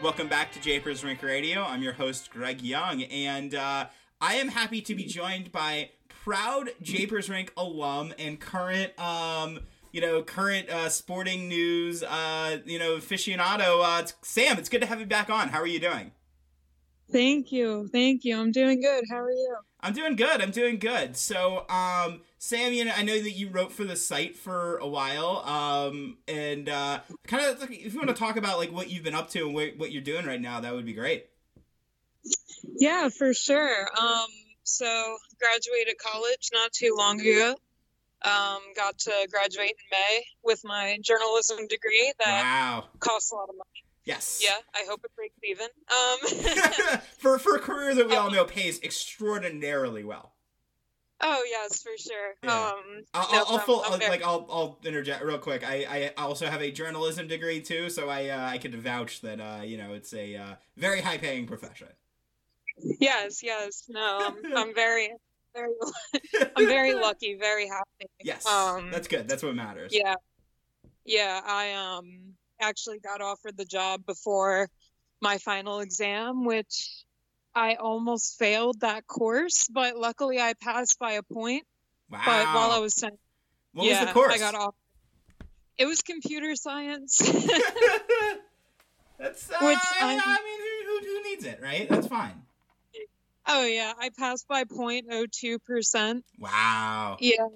Welcome back to Japers Rink Radio. I'm your host, Greg Young, and uh, I am happy to be joined by proud Japers Rink alum and current, um, you know, current uh, sporting news, uh, you know, aficionado. Uh, it's Sam, it's good to have you back on. How are you doing? Thank you. Thank you. I'm doing good. How are you? I'm doing good. I'm doing good. So, um, Sam, you know, I know that you wrote for the site for a while, um, and uh, kind of if you want to talk about like what you've been up to and what, what you're doing right now, that would be great. Yeah, for sure. Um, so graduated college not too long ago. Um, got to graduate in May with my journalism degree that Wow. costs a lot of money. Yes. Yeah, I hope it breaks even. Um, for for a career that we all know pays extraordinarily well. Oh yes, for sure. Yeah. Um, I'll, no, I'll, I'll, I'm- full, I'm I'll like I'll I'll interject real quick. I, I also have a journalism degree too, so I uh, I could vouch that uh, you know it's a uh, very high paying profession. yes, yes. No, I'm, I'm very, very, I'm very lucky, very happy. Yes, Um, that's good. That's what matters. Yeah. Yeah, I um actually got offered the job before my final exam, which I almost failed that course, but luckily I passed by a point. Wow. But while I was sent, what yeah, was the course? I got off. It was computer science. that's uh, Which I, I'm- mean, who, who, who needs it, right? That's fine. oh yeah, I passed by 0.02 percent. Wow. Yeah.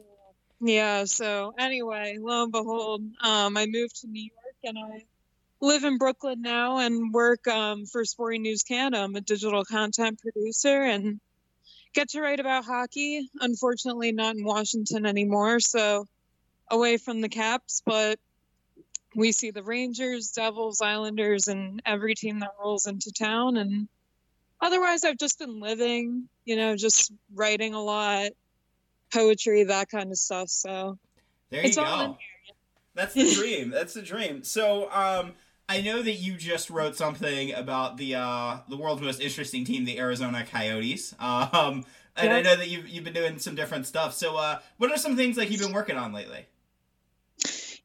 Yeah. So anyway, lo and behold, um, I moved to New York and I live in Brooklyn now and work um, for Sporting News Canada. I'm a digital content producer and get to write about hockey. Unfortunately, not in Washington anymore. So away from the Caps, but we see the Rangers, Devils, Islanders, and every team that rolls into town. And otherwise, I've just been living, you know, just writing a lot poetry, that kind of stuff. So There you it's all in go. That's the dream. That's the dream. So, um, I know that you just wrote something about the uh, the world's most interesting team, the Arizona Coyotes. Um, and I know that you've you've been doing some different stuff. So, uh, what are some things like you've been working on lately?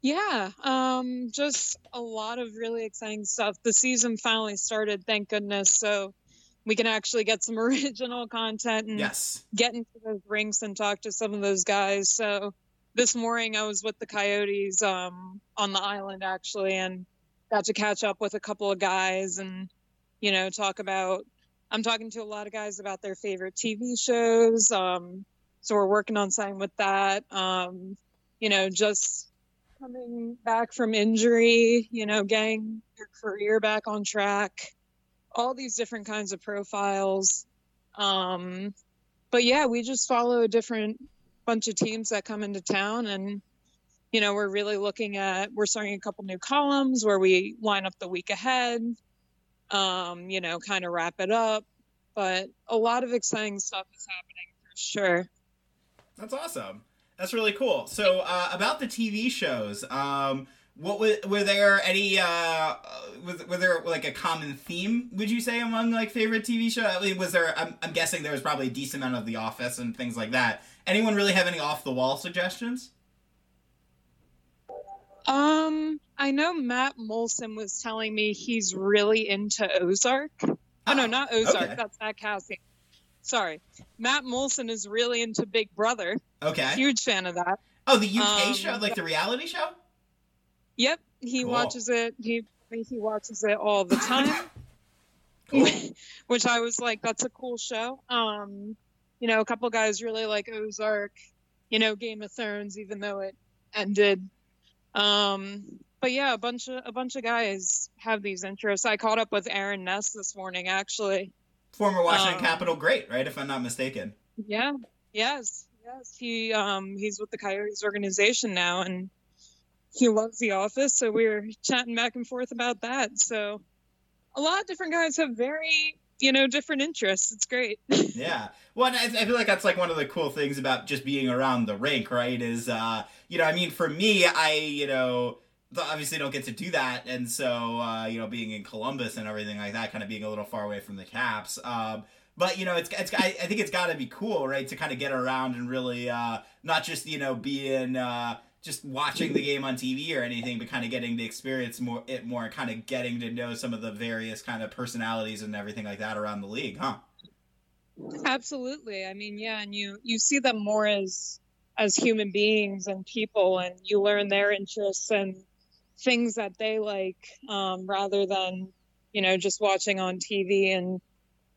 Yeah, um, just a lot of really exciting stuff. The season finally started, thank goodness. So we can actually get some original content and Yes. get into those rinks and talk to some of those guys. So this morning I was with the Coyotes um, on the island actually, and got to catch up with a couple of guys and you know talk about. I'm talking to a lot of guys about their favorite TV shows. Um, so we're working on something with that. Um, you know, just coming back from injury. You know, getting your career back on track. All these different kinds of profiles. Um, but yeah, we just follow a different bunch of teams that come into town and you know, we're really looking at we're starting a couple new columns where we line up the week ahead. Um, you know, kind of wrap it up. But a lot of exciting stuff is happening for sure. That's awesome. That's really cool. So, uh, about the TV shows, um, what were, were there any? Uh, was, were there like a common theme? Would you say among like favorite TV show? I mean, was there? I'm, I'm guessing there was probably a decent amount of The Office and things like that. Anyone really have any off the wall suggestions? Um, I know Matt Molson was telling me he's really into Ozark. Oh no, not Ozark. okay. That's Matt Cassie. Sorry, Matt Molson is really into Big Brother. Okay. Huge fan of that. Oh, the UK Um, show, like the reality show. Yep, he Cool. watches it. He he watches it all the time. Cool. Which I was like, that's a cool show. Um, you know, a couple guys really like Ozark. You know, Game of Thrones, even though it ended. Um, but yeah, a bunch of a bunch of guys have these interests. I caught up with Aaron Ness this morning, actually. Former Washington um, Capital great, right? If I'm not mistaken. Yeah. Yes. Yes. He um he's with the Coyotes organization now and he loves the office, so we were chatting back and forth about that. So a lot of different guys have very you know different interests. It's great. yeah. Well, I, I feel like that's like one of the cool things about just being around the rink, right? Is uh, you know, I mean, for me, I you know obviously don't get to do that and so uh, you know being in columbus and everything like that kind of being a little far away from the caps um, but you know it's, it's I, I think it's got to be cool right to kind of get around and really uh, not just you know being uh, just watching the game on tv or anything but kind of getting to experience more it more kind of getting to know some of the various kind of personalities and everything like that around the league huh? Absolutely. I mean yeah and you you see them more as as human beings and people and you learn their interests and things that they like um, rather than you know just watching on tv and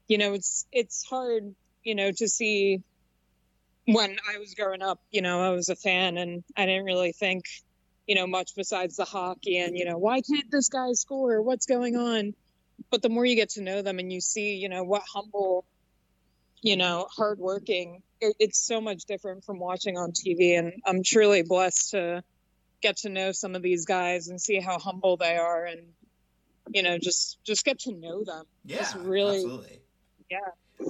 you know it's it's hard you know to see when i was growing up you know i was a fan and i didn't really think you know much besides the hockey and you know why can't this guy score? What's going on? But the more you get to know them and you see you know what humble you know hardworking it, it's so much different from watching on tv and i'm truly blessed to get to know some of these guys and see how humble they are and you know just just get to know them. Yeah just really absolutely. Yeah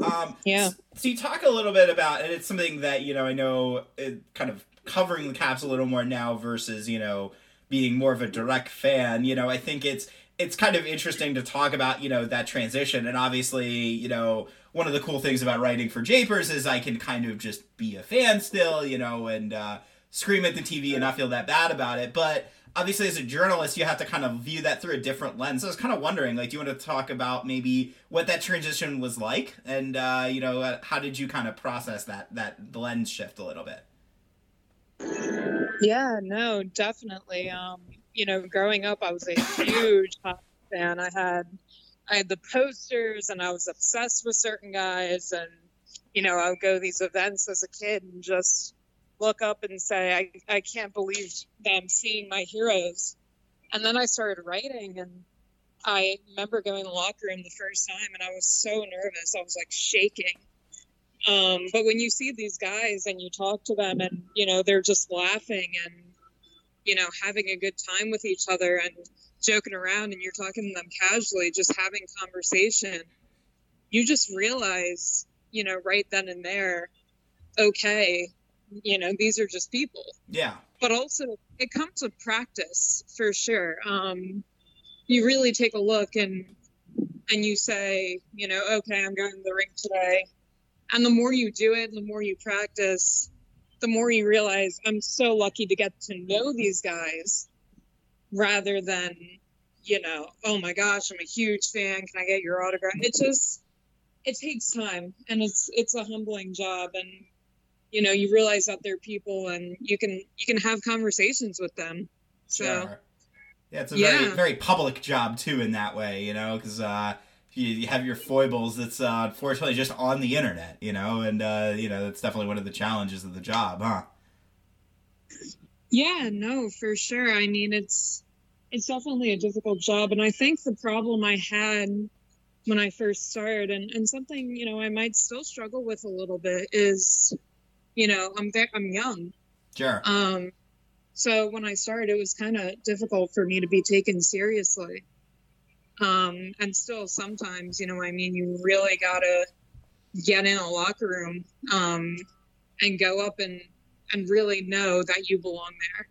um yeah so you talk a little bit about and it's something that you know i know it kind of covering the caps a little more now versus you know being more of a direct fan you know i think it's it's kind of interesting to talk about you know that transition and obviously you know one of the cool things about writing for japers is i can kind of just be a fan still you know and uh scream at the TV and not feel that bad about it. But obviously, as a journalist, you have to kind of view that through a different lens. So I was kind of wondering, like, do you want to talk about maybe what that transition was like, and uh, you know, uh, how did you kind of process that that lens shift a little bit? Yeah, no, definitely. Um, you know, growing up, I was a huge hockey fan. I had I had the posters, and I was obsessed with certain guys, and you know, I would go to these events as a kid and just look up and say, I, I can't believe them seeing my heroes. And then I started writing and I remember going to the locker room the first time and I was so nervous. I was like shaking. Um, but when you see these guys and you talk to them and, you know, they're just laughing and, you know, having a good time with each other and joking around and you're talking to them casually, just having conversation, you just realize, you know, right then and there, okay, you know these are just people. Yeah. But also it comes with practice for sure. Um you really take a look and and you say you know okay i'm going to the rink today. And the more you do it the more you practice the more you realize i'm so lucky to get to know these guys rather than you know oh my gosh i'm a huge fan. Can i get your autograph? It just it takes time and it's it's a humbling job. And you know you realize that they're people and you can you can have conversations with them so sure. yeah it's a yeah. very very public job too in that way you know because uh you, you have your foibles that's uh, unfortunately just on the internet you know and uh you know that's definitely one of the challenges of the job huh yeah no for sure i mean it's it's definitely a difficult job and i think the problem i had when i first started and, and something you know i might still struggle with a little bit is you know, I'm I'm young. Sure. Um, so when I started, it was kind of difficult for me to be taken seriously. Um, and still sometimes, you know, I mean, you really gotta get in a locker room, um, and go up and, and really know that you belong there.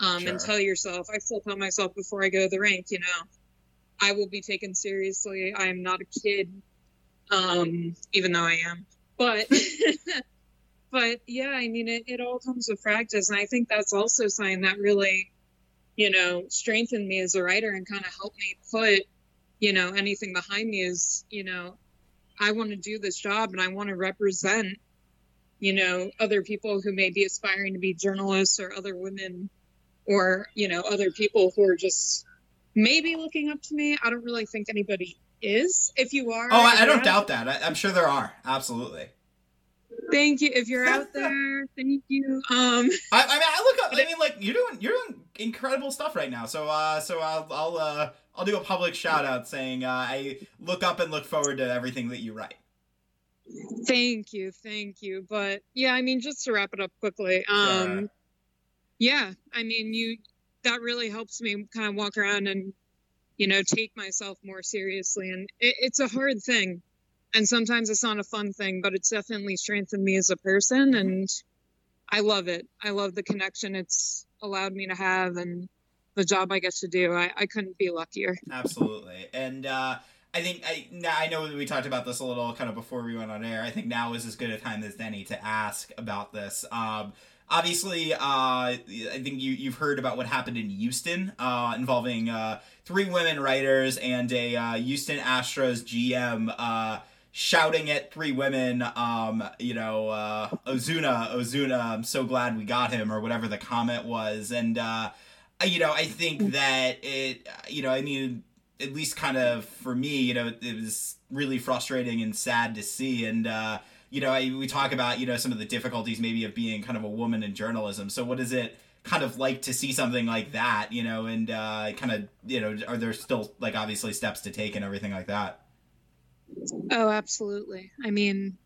Um, sure. and tell yourself, I still tell myself before I go to the rink, you know, I will be taken seriously. I am not a kid, um, even though I am. But but yeah, I mean, it, it all comes with practice. And I think that's also something that really, you know, strengthened me as a writer and kind of helped me put, you know, anything behind me is, you know, I want to do this job and I want to represent, you know, other people who may be aspiring to be journalists or other women or, you know, other people who are just maybe looking up to me. I don't really think anybody is. If you are, oh, I, I don't doubt that. I, I'm sure there are. Absolutely. Thank you. If you're out there, thank you. Um, I, I mean, I look up. I mean, like you're doing, you're doing incredible stuff right now. So, uh, so I'll, I'll, uh, I'll do a public shout out saying uh, I look up and look forward to everything that you write. Thank you, thank you. But yeah, I mean, just to wrap it up quickly, um, yeah, I mean, you that really helps me kind of walk around and you know, take myself more seriously. And it, it's a hard thing. And sometimes it's not a fun thing, but it's definitely strengthened me as a person. And I love it. I love the connection it's allowed me to have and the job I get to do. I, I couldn't be luckier. Absolutely. And, uh, I think I now I know we talked about this a little kind of before we went on air. I think now is as good a time as any to ask about this. Um, obviously, uh, I think you you've heard about what happened in Houston uh, involving uh, three women writers and a uh, Houston Astros GM uh, shouting at three women. Um, you know, uh, Osuna, Osuna, I'm so glad we got him, or whatever the comment was, and you know, I think that it, you know, I mean at least kind of for me, you know, it was really frustrating and sad to see. And, uh, you know, I, we talk about, you know, some of the difficulties maybe of being kind of a woman in journalism. So what is it kind of like to see something like that, you know, and uh, kind of, you know, are there still like obviously steps to take and everything like that? Oh, absolutely. I mean,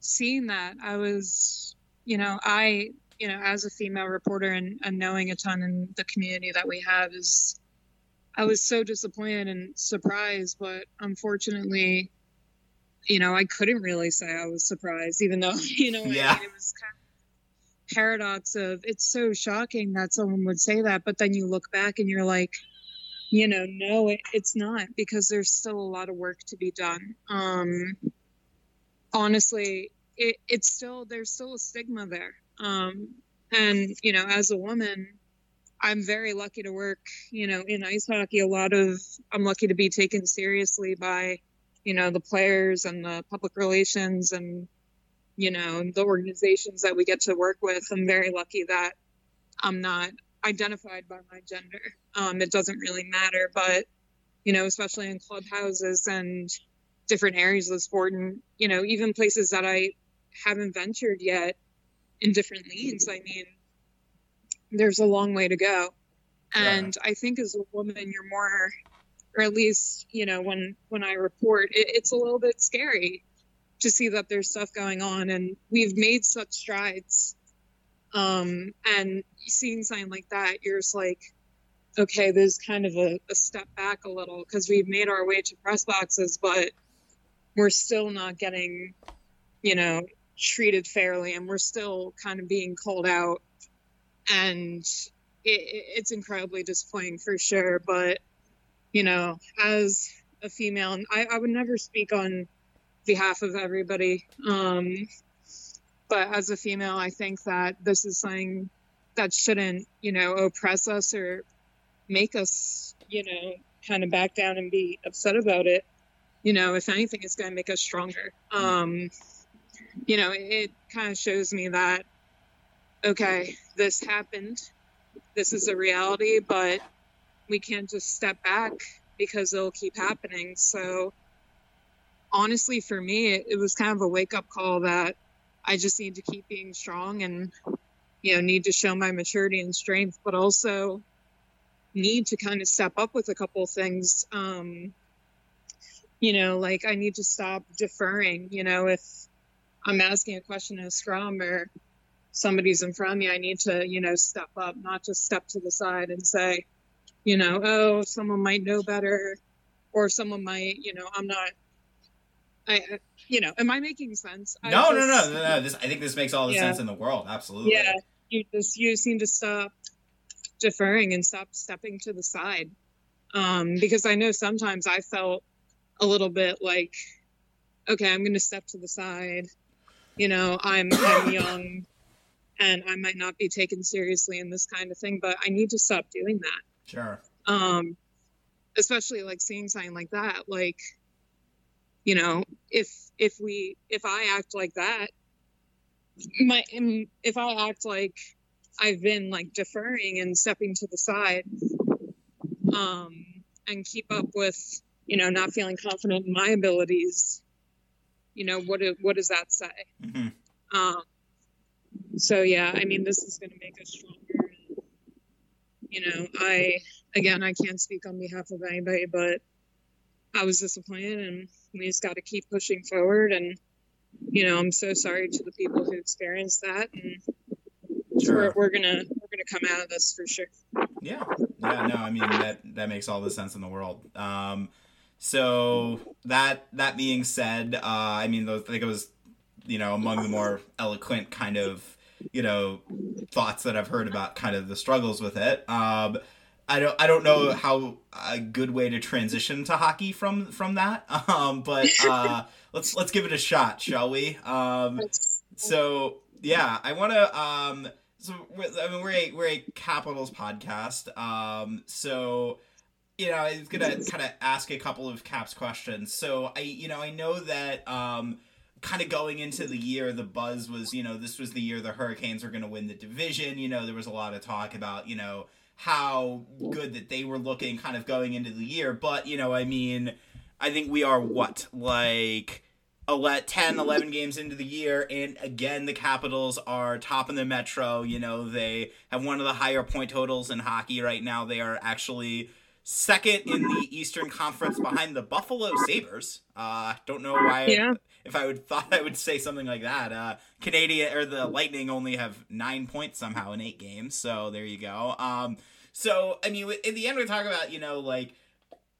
seeing that, I was, you know, I, you know, as a female reporter and, and knowing a ton in the community that we have is I was so disappointed and surprised, but unfortunately, you know, I couldn't really say I was surprised, even though, you know, yeah. it, it was kind of paradox of it's so shocking that someone would say that, but then you look back and you're like, you know, no, it, it's not because there's still a lot of work to be done. Um, honestly, it, it's still there's still a stigma there. Um, and you know, as a woman, I'm very lucky to work, you know, in ice hockey. A lot of I'm lucky to be taken seriously by, you know, the players and the public relations and, you know, the organizations that we get to work with. I'm very lucky that I'm not identified by my gender. Um, it doesn't really matter, but you know, especially in clubhouses and different areas of sport, and you know, even places that I haven't ventured yet in different leagues. I mean, there's a long way to go. And yeah. I think as a woman, you're more, or at least, you know, when when I report, it, it's a little bit scary to see that there's stuff going on, and we've made such strides. Um, and seeing something like that, you're just like, okay, there's kind of a, a step back a little because we've made our way to press boxes, but we're still not getting, you know, treated fairly, and we're still kind of being called out and it, it's incredibly disappointing for sure. But you know, as a female, I, I would never speak on behalf of everybody. Um, but as a female, I think that this is something that shouldn't, you know, oppress us or make us, you know, kind of back down and be upset about it. You know, if anything, it's going to make us stronger. Um, you know, it, kind of shows me that okay, this happened. This is a reality, but we can't just step back because it'll keep happening. So, honestly, for me, it, it was kind of a wake up call that I just need to keep being strong and, you know, need to show my maturity and strength, but also need to kind of step up with a couple things. Um, you know, like I need to stop deferring. You know, if I'm asking a question in a scrum or somebody's in front of me, I need to, you know, step up, not just step to the side and say, you know, oh, someone might know better, or someone might, you know, I'm not. I, you know, am I making sense? No, just, no, no, no, no. This, I think this makes all the yeah. sense in the world. Absolutely. Yeah, you just you seem to stop deferring and stop stepping to the side, um, because I know sometimes I felt a little bit like, okay, I'm going to step to the side. You know, I'm I'm young and I might not be taken seriously in this kind of thing, but I need to stop doing that. Sure. Um, especially like seeing something like that, like, you know, if if we if I act like that, my if I act like I've been like deferring and stepping to the side, um, and keep up with, you know, not feeling confident in my abilities, you know, what do, what does that say? Mm-hmm. Um, so yeah, I mean, this is going to make us stronger. And, you know, I again, I can't speak on behalf of anybody, but I was disappointed, and we just got to keep pushing forward. And you know, I'm so sorry to the people who experienced that, and sure. we're, we're gonna we're gonna come out of this for sure. Yeah, yeah, no, I mean that that makes all the sense in the world. Um, so that that being said, uh, I mean, I think it was, you know, among the more eloquent kind of, you know, thoughts that I've heard about kind of the struggles with it. Um, I don't I don't know how a good way to transition to hockey from from that. Um, but uh, let's let's give it a shot, shall we? Um, so yeah, I want to. Um, so we're, I mean, we're a we're a Capitals podcast. Um, so you know, I was gonna kind of ask a couple of Caps questions. So I, you know, I know that um, kind of going into the year, the buzz was, you know, this was the year the Hurricanes were going to win the division. You know, there was a lot of talk about, you know, how good that they were looking, kind of going into the year. But you know, I mean, I think we are what like 10, 11 games into the year, and again, the Capitals are top in the Metro. You know, they have one of the higher point totals in hockey right now. They are actually second in the Eastern Conference behind the Buffalo Sabres. Uh, don't know why. Yeah. If I would thought I would say something like that, uh, Canadian or the Lightning only have nine points somehow in eight games. So there you go. Um, so I mean, in the end, we talk about you know like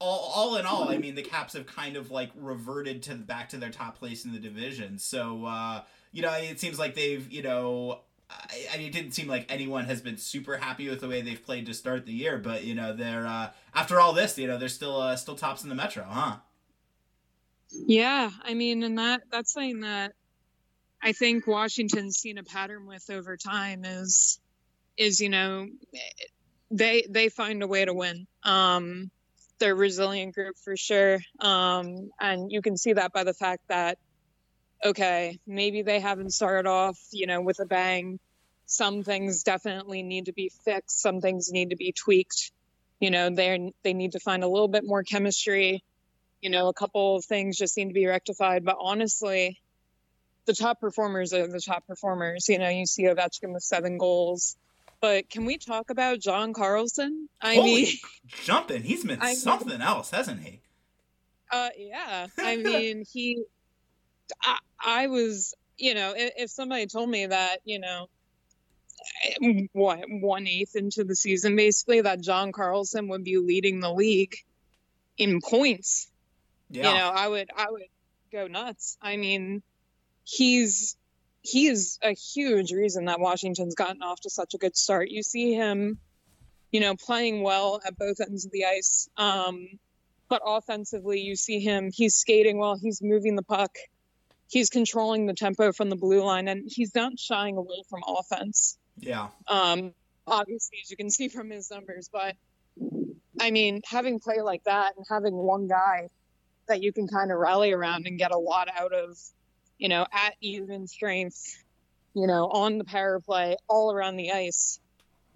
all, all in all, I mean, the Caps have kind of like reverted to back to their top place in the division. So, uh, you know, it seems like they've, you know, I, I mean, it didn't seem like anyone has been super happy with the way they've played to start the year, but you know, they're uh, after all this, you know, they're still uh, still tops in the Metro, huh? Yeah, I mean, and that that's something that I think Washington's seen a pattern with over time is is you know they they find a way to win. Um, they're a resilient group for sure, um, and you can see that by the fact that okay, maybe they haven't started off you know with a bang. Some things definitely need to be fixed. Some things need to be tweaked. You know, they they need to find a little bit more chemistry you know, a couple of things just need to be rectified. But honestly, the top performers are the top performers. You know, you see Ovechkin with seven goals. But can we talk about John Carlson? I Holy mean, jumping, he's been I- something else, hasn't he? uh, yeah. I mean, he. I, I was, you know, if, if somebody told me that, you know, what one eighth into the season, basically, that John Carlson would be leading the league in points Yeah. you know i would i would go nuts i mean he's he's a huge reason that washington's gotten off to such a good start you see him you know playing well at both ends of the ice um but offensively you see him he's skating well he's moving the puck he's controlling the tempo from the blue line and he's not shying away from offense yeah. um, obviously, as you can see from his numbers. But I mean, having play like that and having one guy that you can kind of rally around and get a lot out of, you know, at even strength, you know, on the power play, all around the ice,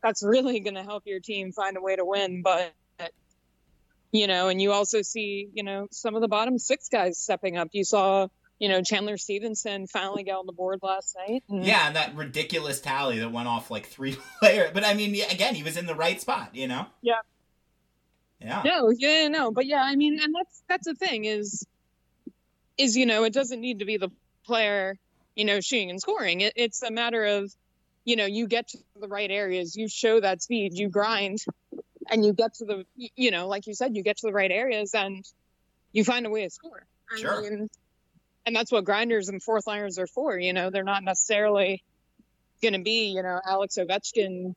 that's really going to help your team find a way to win. But you know, and you also see, you know, some of the bottom six guys stepping up. You saw, you know, Chandler Stephenson finally get on the board last night. and- Yeah, and that ridiculous tally that went off like three players. But I mean, again, he was in the right spot, you know? Yeah. Yeah. No, yeah, no, but yeah, I mean, and that's that's the thing is, is you know, it doesn't need to be the player, you know, shooting and scoring. It, it's a matter of, you know, you get to the right areas, you show that speed, you grind, and you get to the, you know, like you said, you get to the right areas and you find a way to score. I Sure. mean, and that's what grinders and fourth liners are for. You know, they're not necessarily going to be, you know, Alex Ovechkin,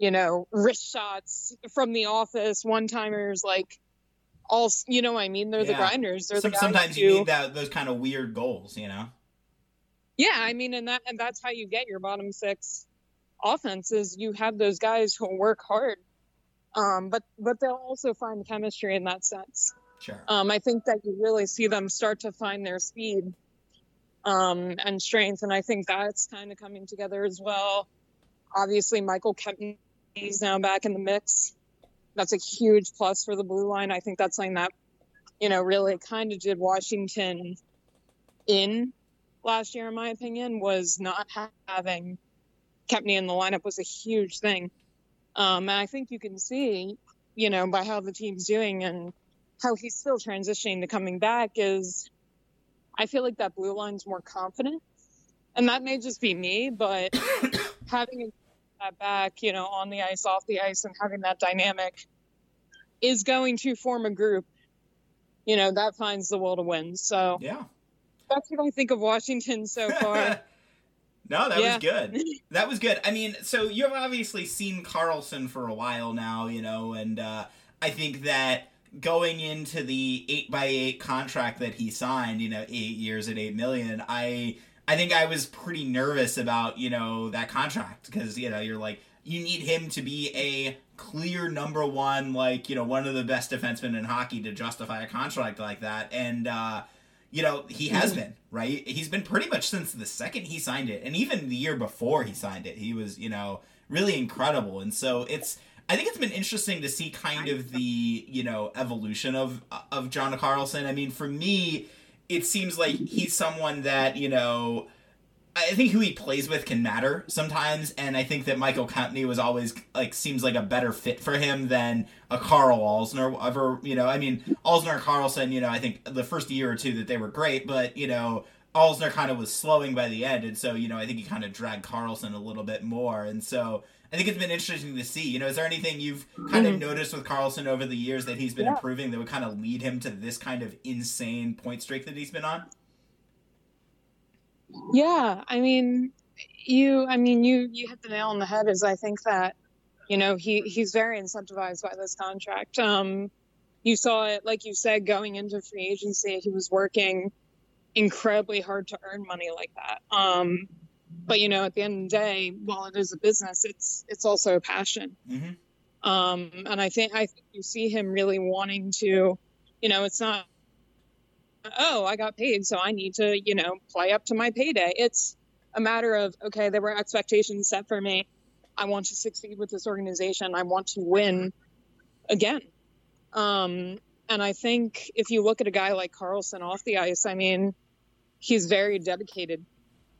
you know, wrist shots from the office, one timers, like all, you know what I mean? They're the grinders. They're Some, the sometimes who, you need that those kind of weird goals, you know? yeah, I mean, and that, and that's how you get your bottom six offenses. You have those guys who work hard. Um, but, but they'll also find chemistry in that sense. Sure. Um, I think that you really see them start to find their speed um, and strength, and I think that's kind of coming together as well. Obviously, Michael Kempny is now back in the mix. That's a huge plus for the blue line. I think that's something that you know really kind of did Washington in last year, in my opinion, was not ha- having Kempny in the lineup was a huge thing. Um, and I think you can see, you know, by how the team's doing and how he's still transitioning to coming back is I feel like that blue line's more confident. And that may just be me, but having that back, you know, on the ice, off the ice, and having that dynamic is going to form a group, you know, that finds the will to win. So yeah, that's what I think of Washington so far. no, that yeah. was good. That was good. I mean, so you've obviously seen Carlson for a while now, you know, and uh, I think that going into the eight by eight contract that he signed, you know, eight years at eight million, I I think I was pretty nervous about you know that contract because you know you're like you need him to be a clear number one, like you know one of the best defensemen in hockey to justify a contract like that, and uh, you know he has been right. He's been pretty much since the second he signed it, and even the year before he signed it, he was you know really incredible, and so it's. I think it's been interesting to see kind of the you know evolution of of John Carlson. I mean, for me, it seems like he's someone that you know I think who he plays with can matter sometimes, and I think that Michael Kempny was always like seems like a better fit for him than a Carl Alzner ever. You know, I mean Alzner and Carlson. You know, I think the first year or two that they were great, but you know Alzner kind of was slowing by the end, and so you know I think he kind of dragged Carlson a little bit more, and so I think it's been interesting to see. You know, is there anything you've kind of mm-hmm. noticed with Carlson over the years that he's been yeah. improving that would kind of lead him to this kind of insane point streak that he's been on? Yeah, I mean, you, I mean, you, you hit the nail on the head. Is I think that, you know, he he's very incentivized by this contract. Um, you saw it, like you said, going into free agency, he was working incredibly hard to earn money like that. Um, but you know, at the end of the day, while it is a business, it's it's also a passion. Mm-hmm. Um, and I think I think you see him really wanting to, you know, it's not oh, I got paid, so I need to, you know, play up to my payday. It's a matter of, okay, there were expectations set for me. I want to succeed with this organization. I want to win again. Um, and I think if you look at a guy like carlson off the ice, I mean, he's very dedicated.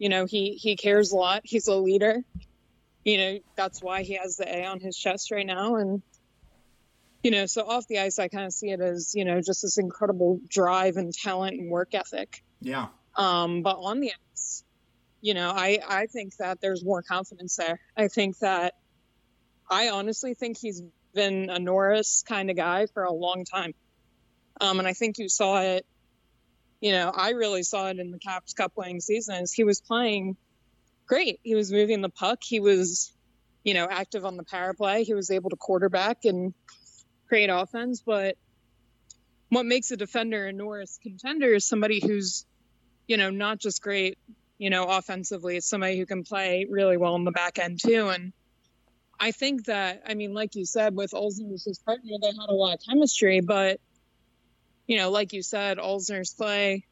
You know, he he cares a lot. He's a leader. You know, that's why he has the A on his chest right now. And you know, so off the ice, I kind of see it as, you know, just this incredible drive and talent and work ethic. Yeah. Um, but on the ice, you know, I, I think that there's more confidence there. I think that I honestly think he's been a Norris kind of guy for a long time. Um, and I think you saw it, you know, I really saw it in the Caps Cup playing seasons. He was playing great. He was moving the puck. He was, you know, active on the power play. He was able to quarterback and create offense, but what makes a defender a Norris contender is somebody who's, you know, not just great, you know, offensively, it's somebody who can play really well in the back end too. And I think that, I mean, like you said, with Alzner's his partner, they had a lot of chemistry, but, you know, like you said, Alzner's play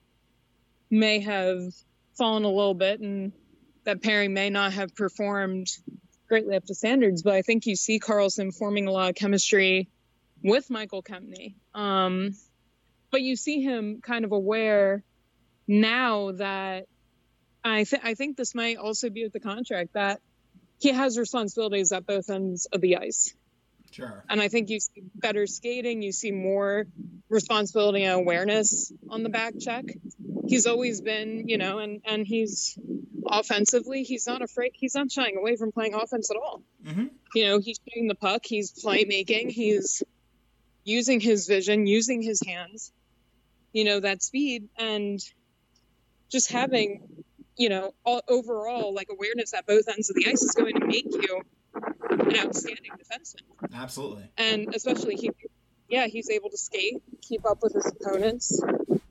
may have fallen a little bit and that Perry may not have performed greatly up to standards, but I think you see Carlson forming a lot of chemistry with Michael Kempny. Um, but you see him kind of aware now that I, th- I think this might also be with the contract that he has responsibilities at both ends of the ice. Sure. And I think you see better skating, you see more responsibility and awareness on the back check. He's always been, you know, and and he's offensively, he's not afraid. He's not shying away from playing offense at all. Mm-hmm. You know, he's shooting the puck, he's playmaking, he's using his vision, using his hands, you know, that speed and just having, you know, all, overall like awareness at both ends of the ice is going to make you an outstanding defenseman. Absolutely. And especially he, yeah, he's able to skate, keep up with his opponents,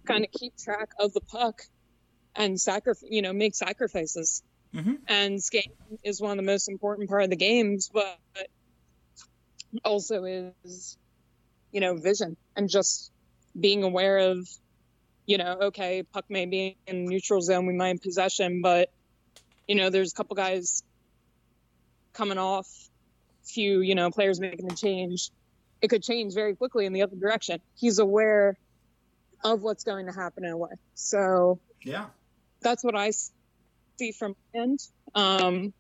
kind of keep track of the puck, and sacrifice, you know, make sacrifices. Mm-hmm. And skating is one of the most important part of the games, but also is you know, vision and just being aware of, you know, okay, puck may be in neutral zone, we might in possession, but you know, there's a couple guys coming off, few, you know, players making a change. It could change very quickly in the other direction. He's aware of what's going to happen in a way. So yeah, that's what I see from end. Um,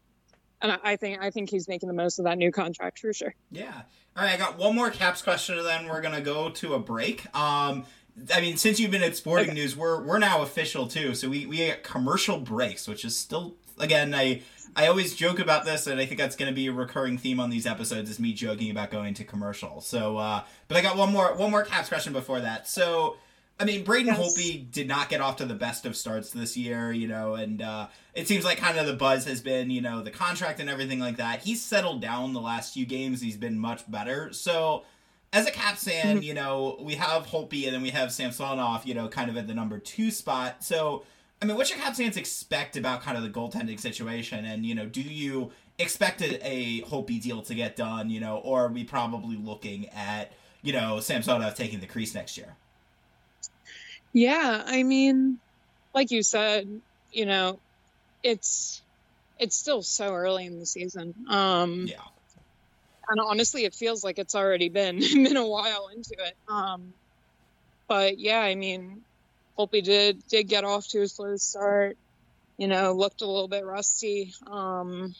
and I think I think he's making the most of that new contract for sure. Yeah. All right, I got one more caps question, and then we're gonna go to a break. Um, I mean, since you've been at Sporting okay. News, we're we're now official too. So we we get commercial breaks, which is still again, I I always joke about this, and I think that's going to be a recurring theme on these episodes is me joking about going to commercial. So, uh, but I got one more one more Caps question before that. So, I mean, Braden Yes. Holtby did not get off to the best of starts this year, you know, and uh, it seems like kind of the buzz has been, you know, the contract and everything like that. He's settled down the last few games. He's been much better. So, as a Caps fan, you know, we have Holtby and then we have Samsonov, you know, kind of at the number two spot. So, I mean, what should Caps fans expect about kind of the goaltending situation? And, you know, do you expect a, Holtby deal to get done, you know, or are we probably looking at, you know, Samsonov taking the crease next year? Yeah, I mean, like you said, you know, it's it's still so early in the season. Um Yeah. and honestly it feels like it's already been been a while into it. Um but yeah, I mean, Holtby did did get off to a slow start, you know, looked a little bit rusty. Um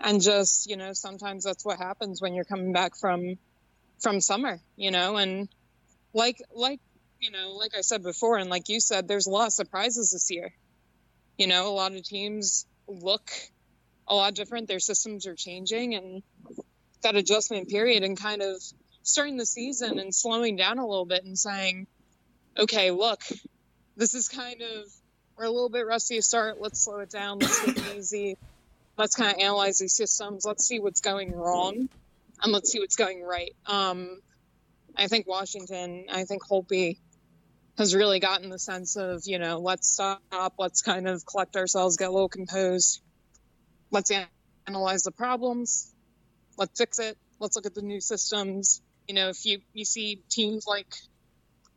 and just, you know, sometimes that's what happens when you're coming back from from summer, you know, and like like you know, like I said before, and like you said, there's a lot of surprises this year. You know, a lot of teams look a lot different. Their systems are changing, and that adjustment period, and kind of starting the season and slowing down a little bit and saying, okay, look, this is kind of, we're a little bit rusty to start. Let's slow it down. Let's take it easy. Let's kind of analyze these systems. Let's see what's going wrong and let's see what's going right. Um, I think Washington, I think Holtby has really gotten the sense of, you know, let's stop, let's kind of collect ourselves, get a little composed, let's an- analyze the problems, let's fix it, let's look at the new systems. You know, if you, you see teams like,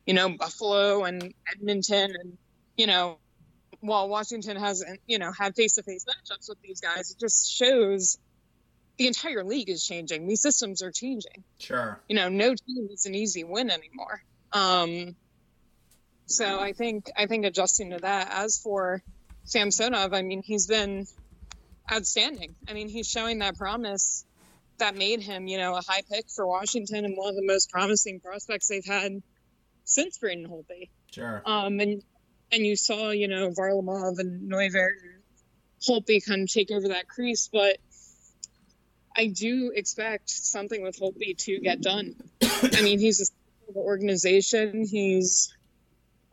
you know, Buffalo and Edmonton and, you know, while Washington hasn't, you know, had face to face matchups with these guys, it just shows the entire league is changing. These systems are changing Sure. you know, no team is an easy win anymore. Um, so I think I think adjusting to that. As for Samsonov, I mean, he's been outstanding. I mean, he's showing that promise that made him, you know, a high pick for Washington and one of the most promising prospects they've had since Braden Holtby. Sure. Um, and and you saw, you know, Varlamov and Neuvirth and Holtby kind of take over that crease, but I do expect something with Holtby to get done. I mean, he's a the organization. He's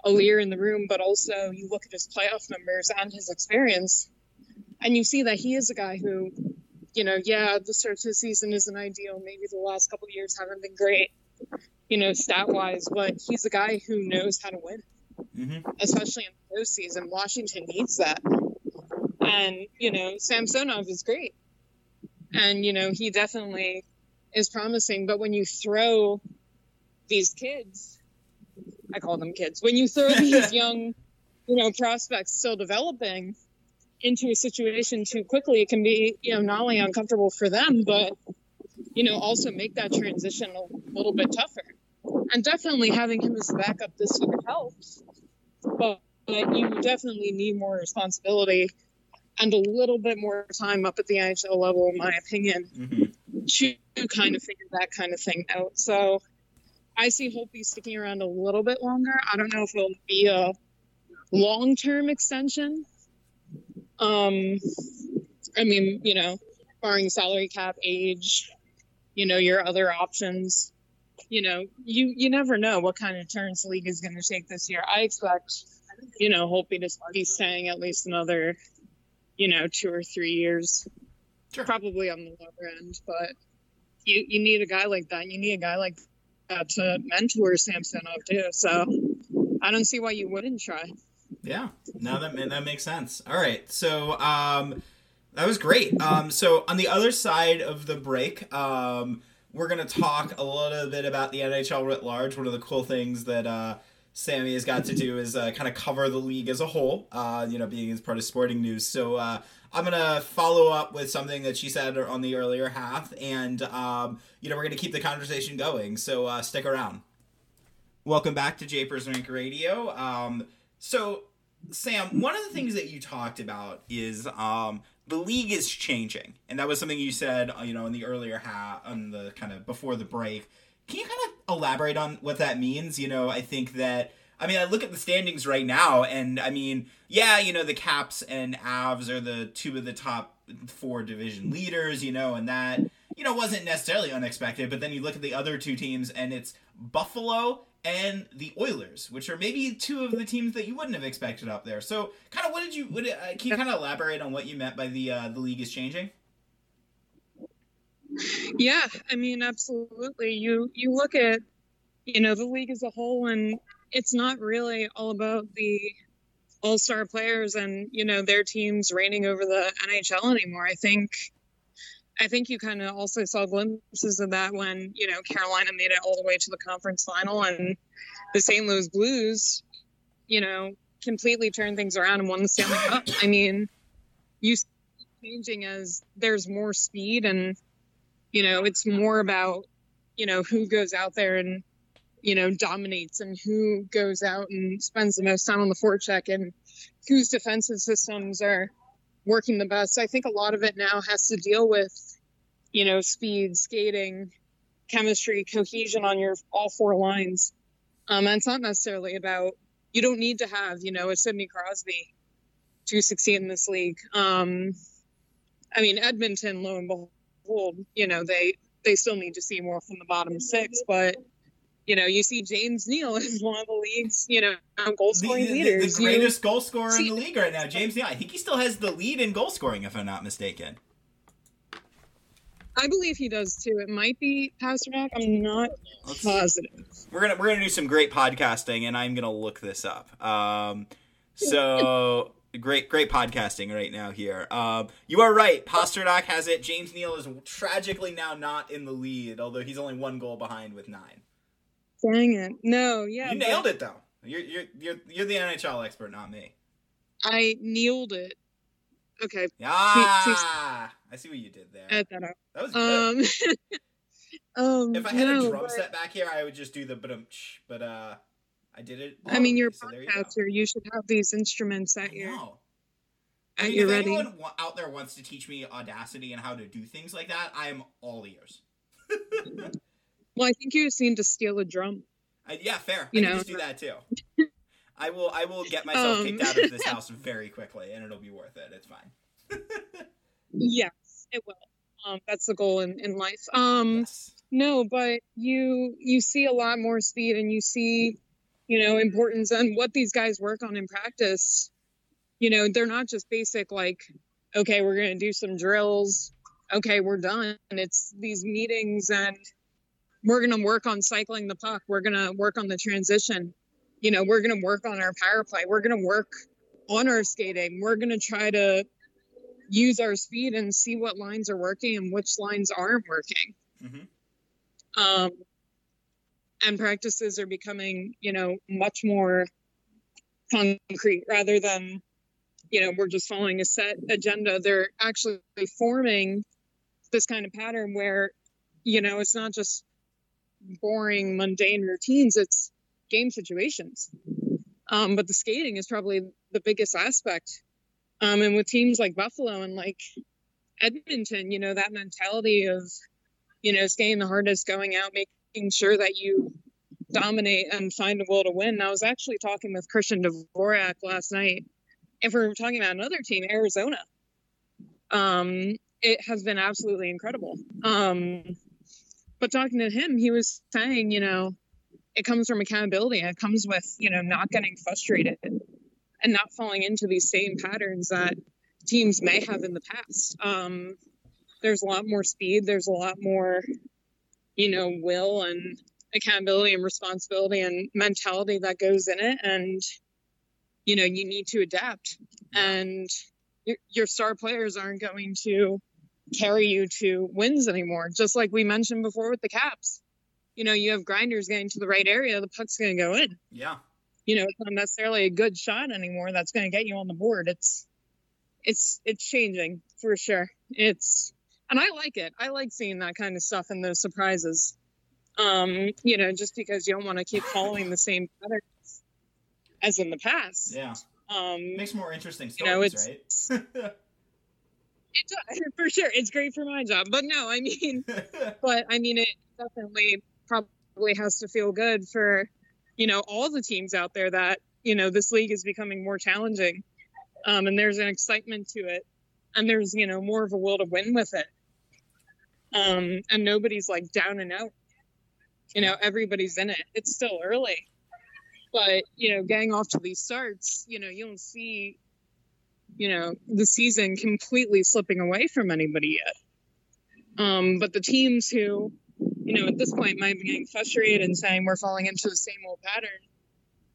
a leader in the room, but also you look at his playoff numbers and his experience, and you see that he is a guy who, you know, yeah, the start to the season isn't ideal. Maybe the last couple of years haven't been great, you know, stat wise, but he's a guy who knows how to win hmm especially in the postseason. Washington needs that. And, you know, Samsonov is great. And, you know, he definitely is promising. But when you throw these kids, I call them kids, when you throw these young, you know, prospects still developing into a situation too quickly, it can be, you know, not only uncomfortable for them, but, you know, also make that transition a little bit tougher. And definitely having him as a backup this year helps but, you definitely need more responsibility and a little bit more time up at the NHL level, in my opinion, hmm to kind of figure that kind of thing out. So I see Holtby sticking around a little bit longer. I don't know if it'll be a long term extension. Um, I mean, you know, barring salary cap, age, you know, your other options. You know, you you never know what kind of turns the league is going to take this year. I expect, you know, Holtby to be staying at least another, you know, two or three years Sure. probably on the lower end, but you you need a guy like that. You need a guy like that to mentor Samsonov too. So I don't see why you wouldn't try. Yeah, no, that that makes sense. All right, so um, that was great. Um, so on the other side of the break, um, we're gonna talk a little bit about the NHL writ large. One of the cool things that uh, Sammy has got to do is uh, kind of cover the league as a whole. Uh, you know, being as part of sporting news. So uh, I'm gonna follow up with something that she said on the earlier half, and um, you know, we're gonna keep the conversation going. So uh, stick around. Welcome back to Japers Rink Radio. Um, so, Sam, one of the things that you talked about is um, the league is changing, and that was something you said, uh, you know, in the earlier half, on the kind of before the break. Can you kind of elaborate on what that means? You know, I think that I mean, I look at the standings right now, and I mean, yeah, you know, the Caps and Avs are the two of the top four division leaders, you know, and that you know wasn't necessarily unexpected. But then you look at the other two teams, and it's Buffalo and the Oilers, which are maybe two of the teams that you wouldn't have expected up there. So, kind of, what did you? What, uh, can you kind of elaborate on what you meant by the uh, the league is changing? Yeah, I mean, absolutely. You you look at you know the league as a whole, and it's not really all about the all star players and you know their teams reigning over the NHL anymore. I think I think you kind of also saw glimpses of that when you know Carolina made it all the way to the conference final and the St. Louis Blues, you know, completely turned things around and won the Stanley Cup. I mean, you changing as there's more speed and you know it's more about you know who goes out there and you know dominates and who goes out and spends the most time on the forecheck and whose defensive systems are working the best. I think a lot of it now has to deal with you know speed, skating, chemistry, cohesion on your all four lines. Um, and it's not necessarily about you don't need to have you know a Sidney Crosby to succeed in this league. Um, I mean Edmonton, lo and behold, you know they they still need to see more from the bottom six, but you know, you see James Neal is one of the league's, you know, goal scoring the- the leaders. You- greatest goal scorer in the league right now, James Neal. I think he still has the lead in goal scoring, if I'm not mistaken. I believe he does too. It might be Pastrnak. I'm not Let's- positive. we're gonna we're gonna do some great podcasting, and I'm gonna look this up. Um, so great great podcasting right now here. Um, you are right. Pastrnak has it. James Neal is tragically now not in the lead, although he's only one goal behind with nine. Dang it. No, yeah. you but nailed it though. You're you're you're you're the NHL expert, not me. I kneeled it. Okay, Ah, I see what you did there. that. That was good. Um, um, if I had no, a drum but- set back here, I would just do the brumch, but uh, I did it. I mean, you're a so you podcaster. You should have these instruments I at your know. I mean, your if ready. anyone out there wants to teach me Audacity and how to do things like that, I am all ears. Well, I think you need to steal a drum. I, yeah, fair. You I can know. just do that too. I will. I will get myself Um. kicked out of this house very quickly, and it'll be worth it. It's fine. Yes, it will. Um, that's the goal in, in life. Um, yes. no, but you you see a lot more speed, and you see, you know, importance and what these guys work on in practice. You know, they're not just basic like, okay, we're gonna do some drills. Okay, we're done. And it's these meetings, and we're gonna work on cycling the puck. We're gonna work on the transition. You know, we're gonna work on our power play. We're gonna work on our skating. We're gonna try to use our speed and see what lines are working and which lines aren't working. Mhm. Um, and practices are becoming, you know, much more concrete rather than, you know, we're just following a set agenda. They're actually forming this kind of pattern where, you know, it's not just boring, mundane routines, it's game situations. Um, but the skating is probably the biggest aspect um, and with teams like Buffalo and like Edmonton, you know, that mentality of, you know, staying the hardest, going out, making sure that you dominate and find a will to win. I was actually talking with Christian Dvorak last night, and we're talking about another team, Arizona. Um, it has been absolutely incredible. Um, but talking to him, he was saying, you know, it comes from accountability. It comes with, you know, not getting frustrated and not falling into these same patterns that teams may have in the past. Um, there's a lot more speed. There's a lot more, you know, will and accountability and responsibility and mentality that goes in it. And, you know, you need to adapt. And your, your star players aren't going to carry you to wins anymore. Just like we mentioned before with the Caps. You know, you have grinders getting to the right area, the puck's going to go in Yeah. you know, it's not necessarily a good shot anymore that's going to get you on the board. It's it's it's changing for sure. It's and I like it. I like seeing that kind of stuff and those surprises. Um, you know, just because you don't want to keep following the same patterns as in the past. Yeah. Um, Makes more interesting you know, stories, right? it does, for sure. It's great for my job, but no, I mean, but I mean, it definitely probably has to feel good for you know, all the teams out there that, you know, this league is becoming more challenging. Um, and there's an excitement to it. And there's, you know, more of a will to win with it. Um, and nobody's like down and out. You know, everybody's in it. It's still early. But, you know, getting off to these starts, you know, you don't see, you know, the season completely slipping away from anybody yet. Um, but the teams who, you know, at this point might be getting frustrated and saying we're falling into the same old pattern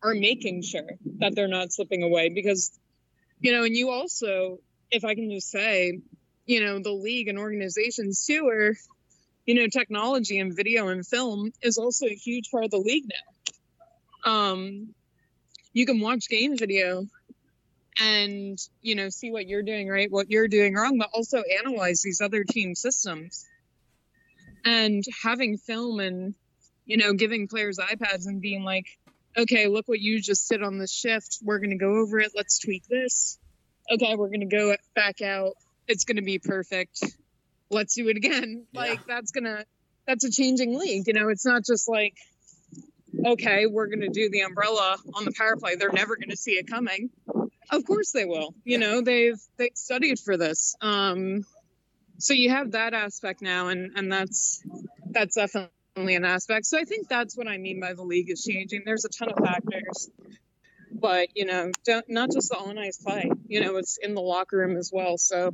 are making sure that they're not slipping away because, you know, and you also, if I can just say, you know, the league and organizations too are, you know, technology and video and film is also a huge part of the league now. Um, you can watch game video and you know see what you're doing right what you're doing wrong but also analyze these other team systems. And having film and you know giving players ipads and being like okay look what you just did on this shift. We're going to go over it. Let's tweak this. Okay we're going to go back out. It's going to be perfect. Let's do it again. Yeah. like that's going to that's a changing league you know? It's not just like okay we're going to do the umbrella on the power play. They're never going to see it coming of course they will. You know they've they've studied for this. Um so you have that aspect now and and that's that's definitely an aspect. So i think that's what i mean by the league is changing. There's a ton of factors but you know don't not just the on ice play you know it's in the locker room as well. So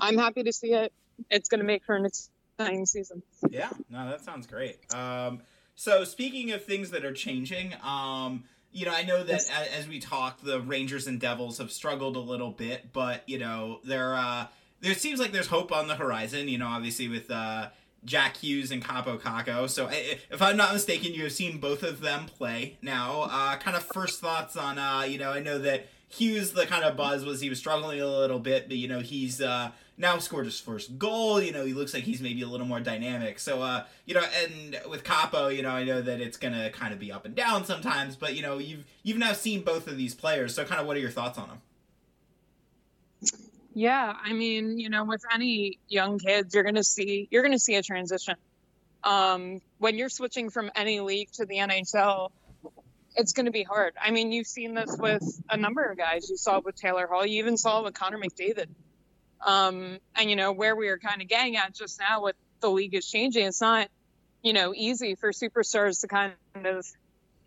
i'm happy to see it. It's going to make for an exciting season. Yeah, no, that sounds great. Um, so speaking of things that are changing, um, you know, I know that Yes. a- as we talk, the Rangers and Devils have struggled a little bit, but you know, there uh, there seems like there's hope on the horizon. You know, obviously with uh, Jack Hughes and Kaapo Kakko. So if I'm not mistaken, you have seen both of them play now. Uh, kind of first thoughts on, uh, you know, I know that Hughes, the kind of buzz was he was struggling a little bit, but you know, he's uh, now scored his first goal. You know, he looks like he's maybe a little more dynamic. So, uh, you know, and with Kaapo, you know, I know that it's gonna kind of be up and down sometimes, but you know, you've you've now seen both of these players. So, kind of, what are your thoughts on them? Yeah, I mean, you know, with any young kids, you're gonna see you're gonna see a transition. Um, when you're switching from any league to the NHL, it's gonna be hard. I mean, you've seen this with a number of guys. You saw it with Taylor Hall. You even saw it with Connor McDavid. Um, and you know where we are kind of getting at just now with the league is changing. It's not, you know, easy for superstars to kind of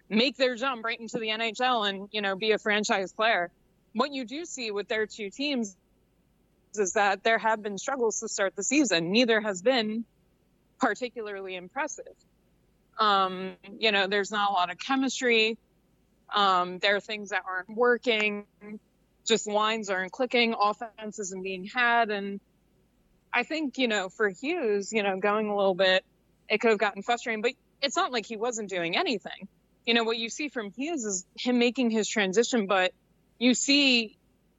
make their jump right into the NHL and you know be a franchise player. What you do see with their two teams is that there have been struggles to start the season. Neither has been particularly impressive. Um, you know, there's not a lot of chemistry. Um, there are things that aren't working. Just lines aren't clicking. Offense isn't being had. And I think, you know, for Hughes, you know, going a little bit, it could have gotten frustrating, but it's not like he wasn't doing anything. You know, what you see from Hughes is him making his transition, but you see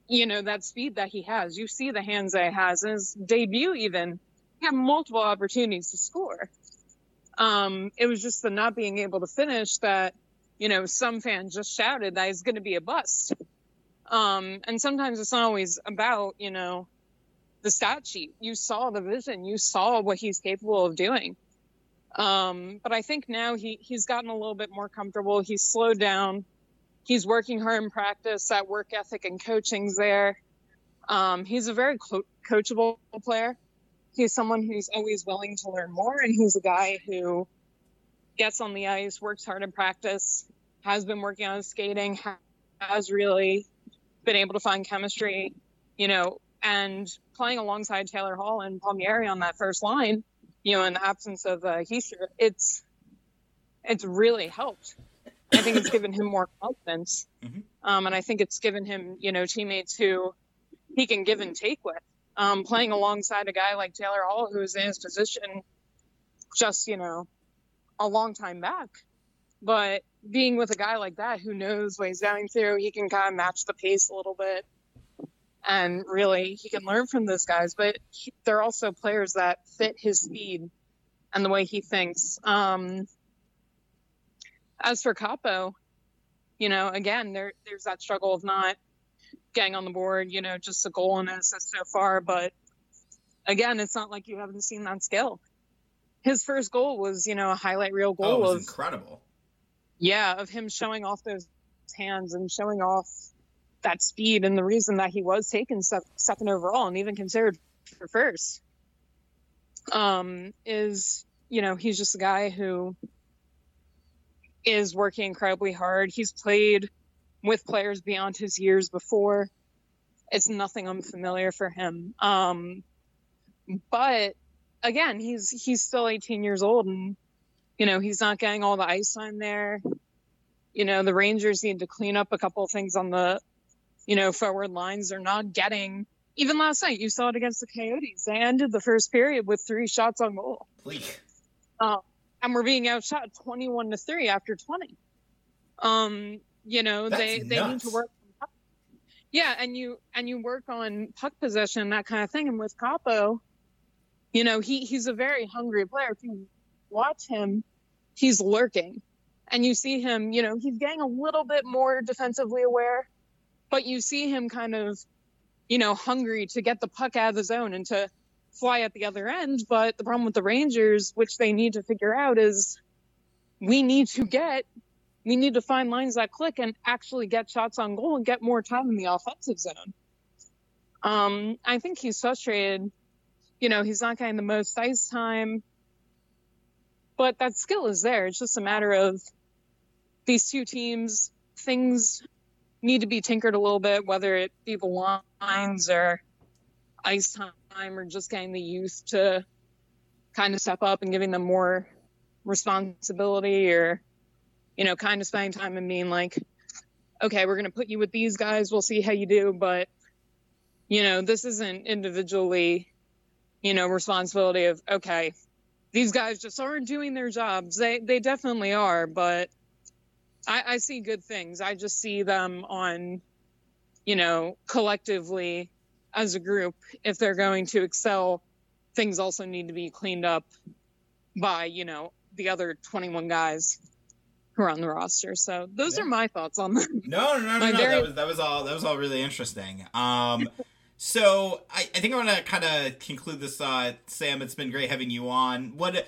you know that speed that he has. You see the hands that he has. In his debut, even he had multiple opportunities to score. Um, it was just the not being able to finish that. You know, some fans just shouted that he's going to be a bust. Um, and sometimes it's not always about you know the stat sheet. You saw the vision. You saw what he's capable of doing. Um, but I think now he he's gotten a little bit more comfortable. He's slowed down he's working hard in practice. That work ethic and coaching's there. Um, he's a very co- coachable player. He's someone who's always willing to learn more, and he's a guy who gets on the ice, works hard in practice, has been working on his skating, has really been able to find chemistry, you know, and playing alongside Taylor Hall and Palmieri on that first line, you know, in the absence of uh, Hischier, it's it's really helped. I think it's given him more confidence. Mhm. Um, and I think it's given him, you know, teammates who he can give and take with. Um, playing alongside a guy like Taylor Hall, who was in his position just, you know, a long time back. But being with a guy like that who knows what he's going through, he can kind of match the pace a little bit. And really, he can learn from those guys. But he, they're also players that fit his speed and the way he thinks. Um, as for Kaapo, you know, again, there there's that struggle of not getting on the board, you know, just a goal and an assist so far. But again, it's not like you haven't seen that skill. His first goal was, you know, a highlight reel Oh, it goal was of incredible. Yeah, of him showing off those hands and showing off that speed and the reason that he was taken second overall and even considered for first um, is you know he's just a guy who is working incredibly hard. He's played with players beyond his years before. It's nothing unfamiliar for him. Um, but again, he's he's still 18 years old and you know, he's not getting all the ice time there. You know, the Rangers need to clean up a couple of things on the, you know, forward lines. They're not getting even last night, you saw it against the Coyotes. They ended the first period with three shots on goal. Um, and we're being outshot 21 to 3 after 20. Um, you know, That's they they need to work yeah, and you and you work on puck possession, that kind of thing. And with Kaapo, you know, he he's a very hungry player. If you watch him, he's lurking. And you see him, you know, he's getting a little bit more defensively aware, but you see him kind of, you know, hungry to get the puck out of the zone and to fly at the other end. But the problem with the Rangers, which they need to figure out, is we need to get, we need to find lines that click and actually get shots on goal and get more time in the offensive zone. Um, I think he's frustrated. You know, he's not getting the most ice time, but that skill is there. It's just a matter of these two teams, things need to be tinkered a little bit, whether it be the lines or ice time or just getting the youth to kind of step up and giving them more responsibility or you know kind of spending time and being like okay we're going to put you with these guys we'll see how you do but you know this isn't individually you know responsibility of okay these guys just aren't doing their jobs they they definitely are but i i see good things i just see them on you know collectively as a group, if they're going to excel, things also need to be cleaned up by, you know, the other 21 guys who are on the roster. So those yeah. are my thoughts on them. No, no, no, no. no. Very... That was that was all that was all really interesting. Um so I, I think I want to kind of conclude this uh Sam, it's been great having you on. What uh,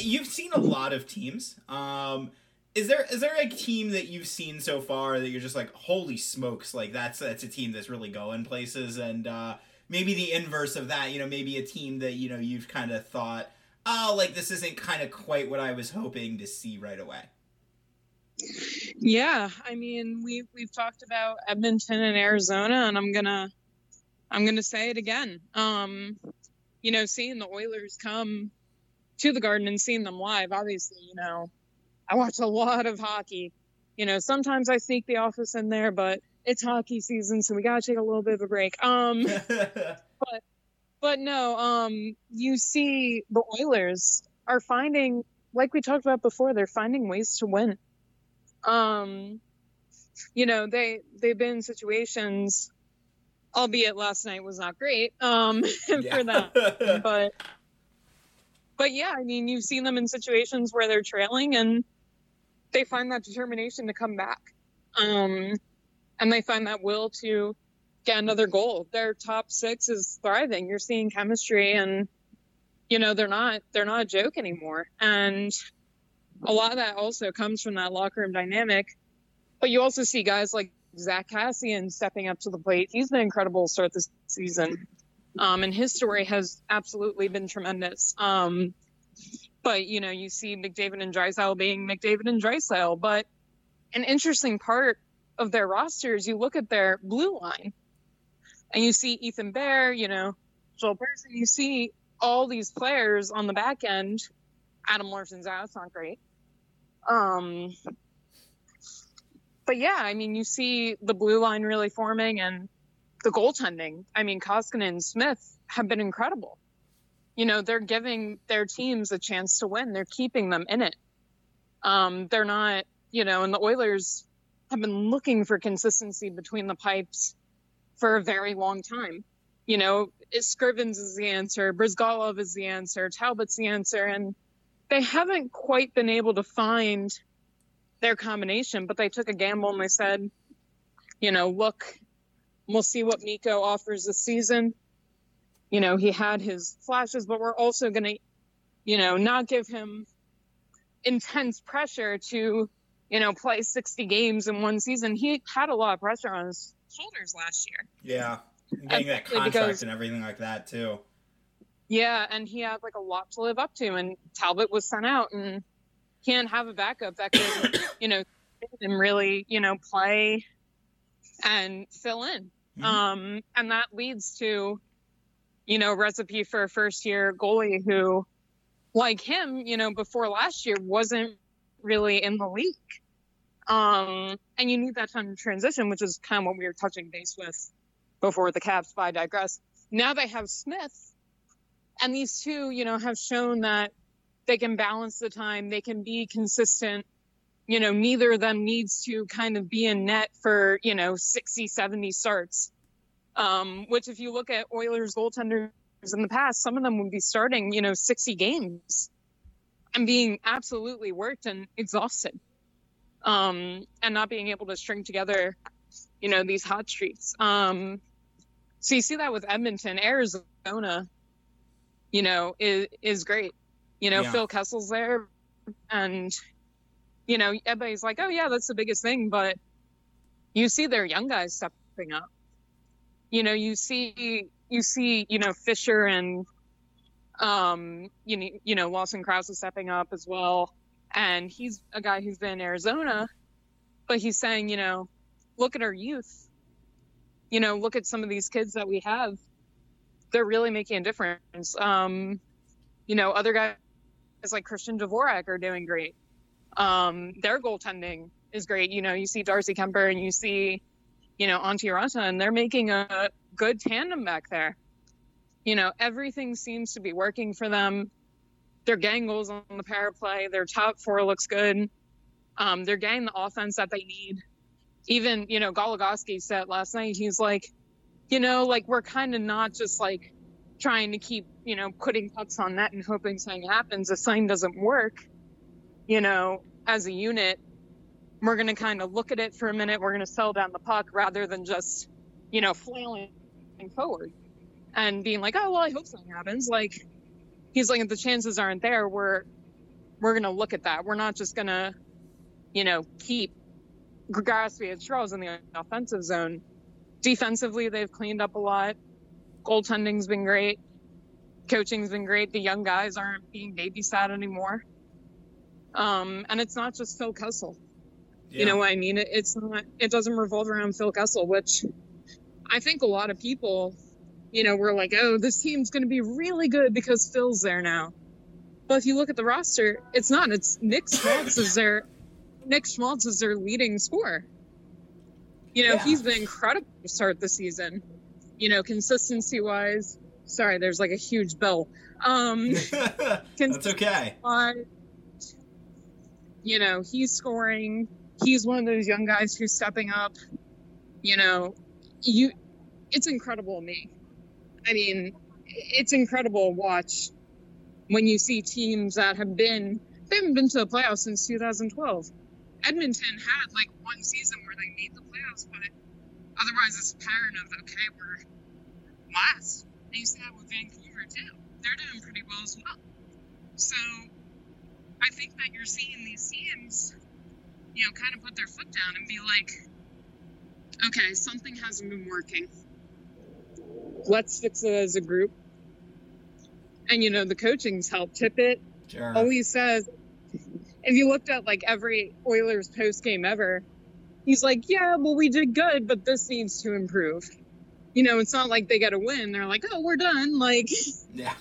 you've seen a lot of teams. Um is there is there a team that you've seen so far that you're just like holy smokes like that's that's a team that's really going places and uh maybe the inverse of that you know maybe a team that you know you've kind of thought oh like this isn't kind of quite what i was hoping to see right away yeah i mean we we've talked about edmonton and arizona and i'm gonna i'm gonna say it again um you know seeing the oilers come to the garden and seeing them live obviously you know I watch a lot of hockey. You know, sometimes I sneak the office in there, but it's hockey season, so we gotta take a little bit of a break. Um, but but no, um, you see the Oilers are finding, like we talked about before, they're finding ways to win. Um, you know, they they've been in situations, albeit last night was not great um, for them, but but yeah, I mean, you've seen them in situations where they're trailing and they find that determination to come back. Um, and they find that will to get another goal. Their top six is thriving. You're seeing chemistry and you know, they're not they're not a joke anymore. And a lot of that also comes from that locker room dynamic. But you also see guys like Zack Kassian stepping up to the plate. He's been incredible start this season. Um, and his story has absolutely been tremendous. Um, but you know, you see McDavid and Draisaitl being McDavid and Draisaitl. But an interesting part of their roster is you look at their blue line, and you see Ethan Bear, you know, Joel Persson. You see all these players on the back end. Adam Larsson's out; it's not great. Um, but yeah, I mean, you see the blue line really forming, and the goaltending. I mean, Koskinen and Smith have been incredible. You know they're giving their teams a chance to win. They're keeping them in it. Um, they're not you know and the oilers have been looking for consistency between the pipes for a very long time. You know scrivens is the answer bryzgalov is the answer talbot's the answer and they haven't quite been able to find their combination but they took a gamble and they said you know look we'll see what mikko offers this season you know, he had his flashes, but we're also going to, you know, not give him intense pressure to you know, play 60 games in one season. He had a lot of pressure on his shoulders last year. Yeah. And getting that contract because- and everything like that too. Yeah, and he had like a lot to live up to, and Talbot was sent out, and didn't have a backup that can, you know, and really, you know, play and fill in. Mhm. Um, and that leads to, you know, recipe for a first year goalie who, like him, you know, before last year wasn't really in the league. Um, and you need that time to transition, which is kind of what we were touching base with before the Caps. But I digress. Now they have Smith, and these two, you know, have shown that they can balance the time, they can be consistent. You know, neither of them needs to kind of be in net for, you know, 60, 70 starts. Um, which, if you look at Oilers goaltenders in the past, some of them would be starting, you know, 60 games and being absolutely worked and exhausted. Um, and not being able to string together, you know, these hot streaks. Um, so you see that with Edmonton, Arizona, you know, is is great. You know, Yeah. Phil Kessel's there, and you know, everybody's like, "Oh yeah, that's the biggest thing," but you see their young guys stepping up. You know, you see you see, you know, Fischer and um, you know, you know, Lawson Crouse is stepping up as well, and he's a guy who's been in Arizona, but he's saying, you know, look at our youth. You know, look at some of these kids that we have they're really making a difference. Um, you know, other guys like Christian Dvorak are doing great. Um, their goaltending is great. You know, you see Darcy Kuemper and you see, you know, Antti Raanta, and they're making a good tandem back there. You know, everything seems to be working for them. They're getting goals on the power play. Their top four looks good. Um, they're getting the offense that they need. Even, you know, Goligoski said last night, he's like, you know, like we're kind of not just like trying to keep, you know, putting pucks on net and hoping something happens. If something doesn't work, you know, as a unit, we're going to kind of look at it for a minute. We're going to settle down the puck rather than just, you know, flailing forward and being like, oh, well, I hope something happens. Like, he's like, if the chances aren't there, we're, we're going to look at that. We're not just going to, you know, keep Gagaspi and Charles in the offensive zone defensively they've cleaned up a lot goaltending's been great. Coaching's been great. The young guys aren't being babysat anymore. Um, and it's not just phil kessel. You know what i mean? It, it's not it doesn't revolve around phil kessel which i think a lot of people you know were like oh this team's going to be really good because phil's there now. But if you look at the roster it's not. It's nick schmaltz is their nick schmaltz is their leading scorer. You know, Yeah. he's been incredible to start the season. You know, consistency wise. Sorry, there's like a huge bell. Um, That's okay. you know, he's scoring. He's one of those young guys who's stepping up. You know, you. It's incredible to me. I mean, it's incredible to watch when you see teams that have been they haven't been to the playoffs since 2012. Edmonton had like one season where they made the playoffs, but otherwise it's a pattern of okay, we're last. And you see that with Vancouver too. They're doing pretty well as well. So I think that you're seeing these teams, you know, kind of put their foot down and be like, okay, something hasn't been working. Let's fix it as a group. And you know, the coaching's helped. Tippett Sure. always says if you looked at like every Oilers post game ever, he's like, Yeah, well we did good, but this needs to improve. You know, it's not like they get a win, they're like, Oh, we're done. Like, Yeah.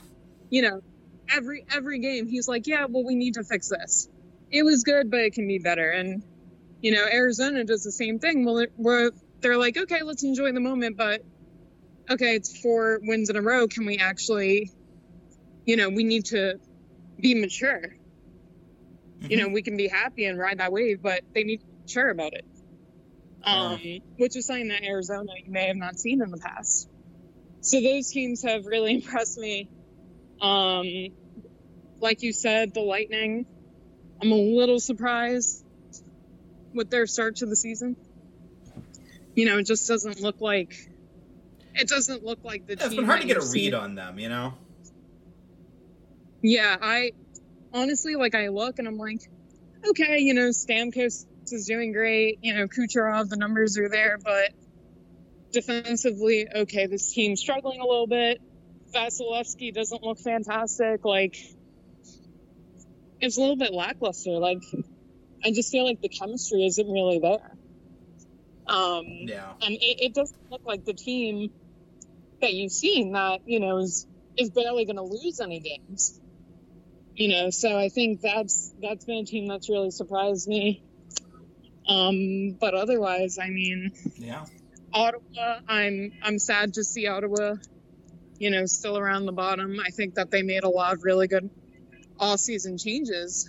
you know, every every game he's like, Yeah, well we need to fix this. It was good, but it can be better. And you know, Arizona does the same thing. Well we're they're like, Okay, let's enjoy the moment, but okay, it's four wins in a row. Can we actually you know, we need to be mature you know, mm-hmm. we can be happy and ride that wave, but they need to be sure about it. Um, which is something that Arizona you may have not seen in the past. So those teams have really impressed me. Um, like you said, the Lightning. I'm a little surprised with their start to the season. You know, it just doesn't look like it doesn't look like the Yeah, it's been hard to get a read seen. on them, you know? Yeah, I honestly like I look and I'm like, okay, you know, Stamkos is doing great. You know, Kucherov, the numbers are there, but defensively, okay, this team's struggling a little bit. Vasilevskiy doesn't look fantastic. Like, it's a little bit lackluster. Like, I just feel like the chemistry isn't really there. Um, Yeah. and it, it doesn't look like the team that you've seen that you know is is barely going to lose any games. You know, so I think that's that's been a team that's really surprised me. Um, but otherwise, I mean, Yeah. Ottawa, I'm I'm sad to see Ottawa, you know, still around the bottom. I think that they made a lot of really good all season changes.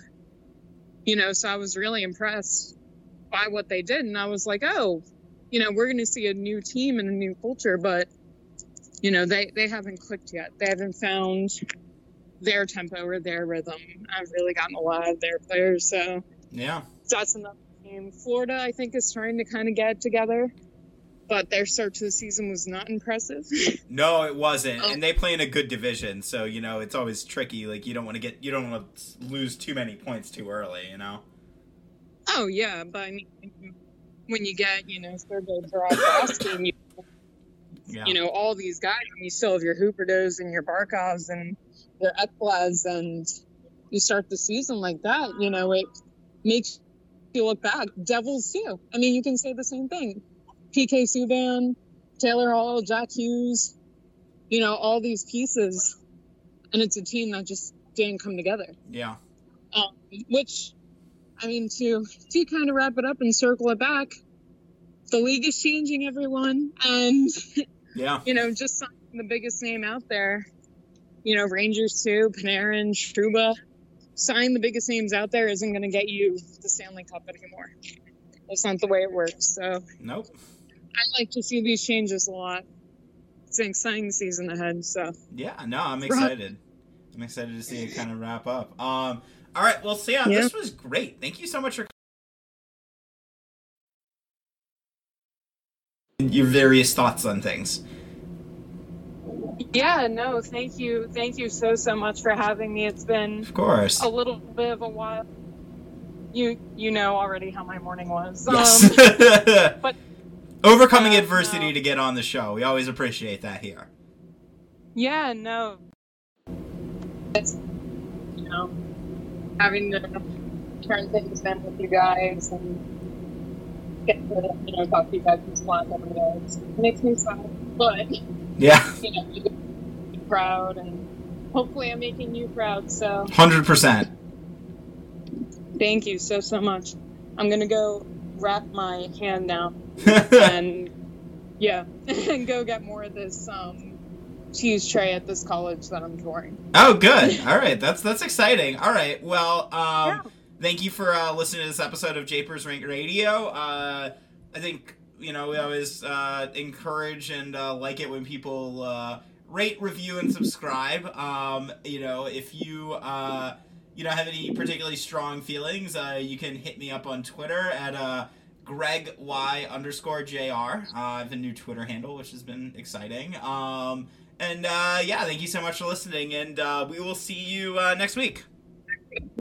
You know, so I was really impressed by what they did and I was like, "Oh, you know, we're going to see a new team and a new culture, but you know, they they haven't clicked yet. They haven't found their tempo or their rhythm. I've really gotten a lot of their players, so Yeah. that's another team. Florida, I think, is trying to kind of get it together, but their start to the season was not impressive. No, it wasn't, Oh. and they play in a good division, so you know it's always tricky. Like you don't want to get, you don't want to lose too many points too early. You know. oh yeah, but I mean, when you get you know Bobrovsky and you, Yeah. you know all these guys, and you still have your Huberdeaus and your Barkovs and your Ekblads, and you start the season like that, you know it makes you look back. Devils too. I mean, you can say the same thing. PK Subban, Taylor Hall, Jack Hughes, you know, all these pieces, and it's a team that just didn't come together. yeah. Um, which, I mean, to to kind of wrap it up and circle it back, the league is changing, everyone, and Yeah. you know, just the biggest name out there. You know, Rangers too, Panarin, Trouba. Signing the biggest names out there isn't going to get you the Stanley Cup anymore. That's not the way it works. So Nope. I like to see these changes a lot. It's an exciting season ahead. So Yeah. No, I'm excited. I'm excited to see it kind of wrap up. Um. All right. Well, yeah, Yeah. this was great. Thank you so much for your various thoughts on things. Yeah, no, thank you, thank you so so much for having me. It's been Of course. a little bit of a while. You you know already how my morning was. Yes. Um, but- Overcoming adversity no. to get on the show. We always appreciate that here. yeah, no. It's you know having to turn things in with you guys and get to you know talk to you guys this lot every day. It makes me sad, but Yeah. you know you proud and hopefully I'm making you proud. So. Hundred percent. Thank you so so much. I'm gonna go wrap my hand now and yeah, and go get more of this um, cheese tray at this college that I'm touring. Oh, good. All right, that's that's exciting. All right, well, um, Yeah. thank you for uh, listening to this episode of Japers' Rink Radio. Uh, I think you know we always uh, encourage and uh, like it when people uh, rate, review, and subscribe. Um, you know, if you uh, you know have any particularly strong feelings, uh, you can hit me up on Twitter at uh, Greg Y underscore Jr. I have a new Twitter handle, which has been exciting. Um, and yeah, thank you so much for listening, and we will see you next week.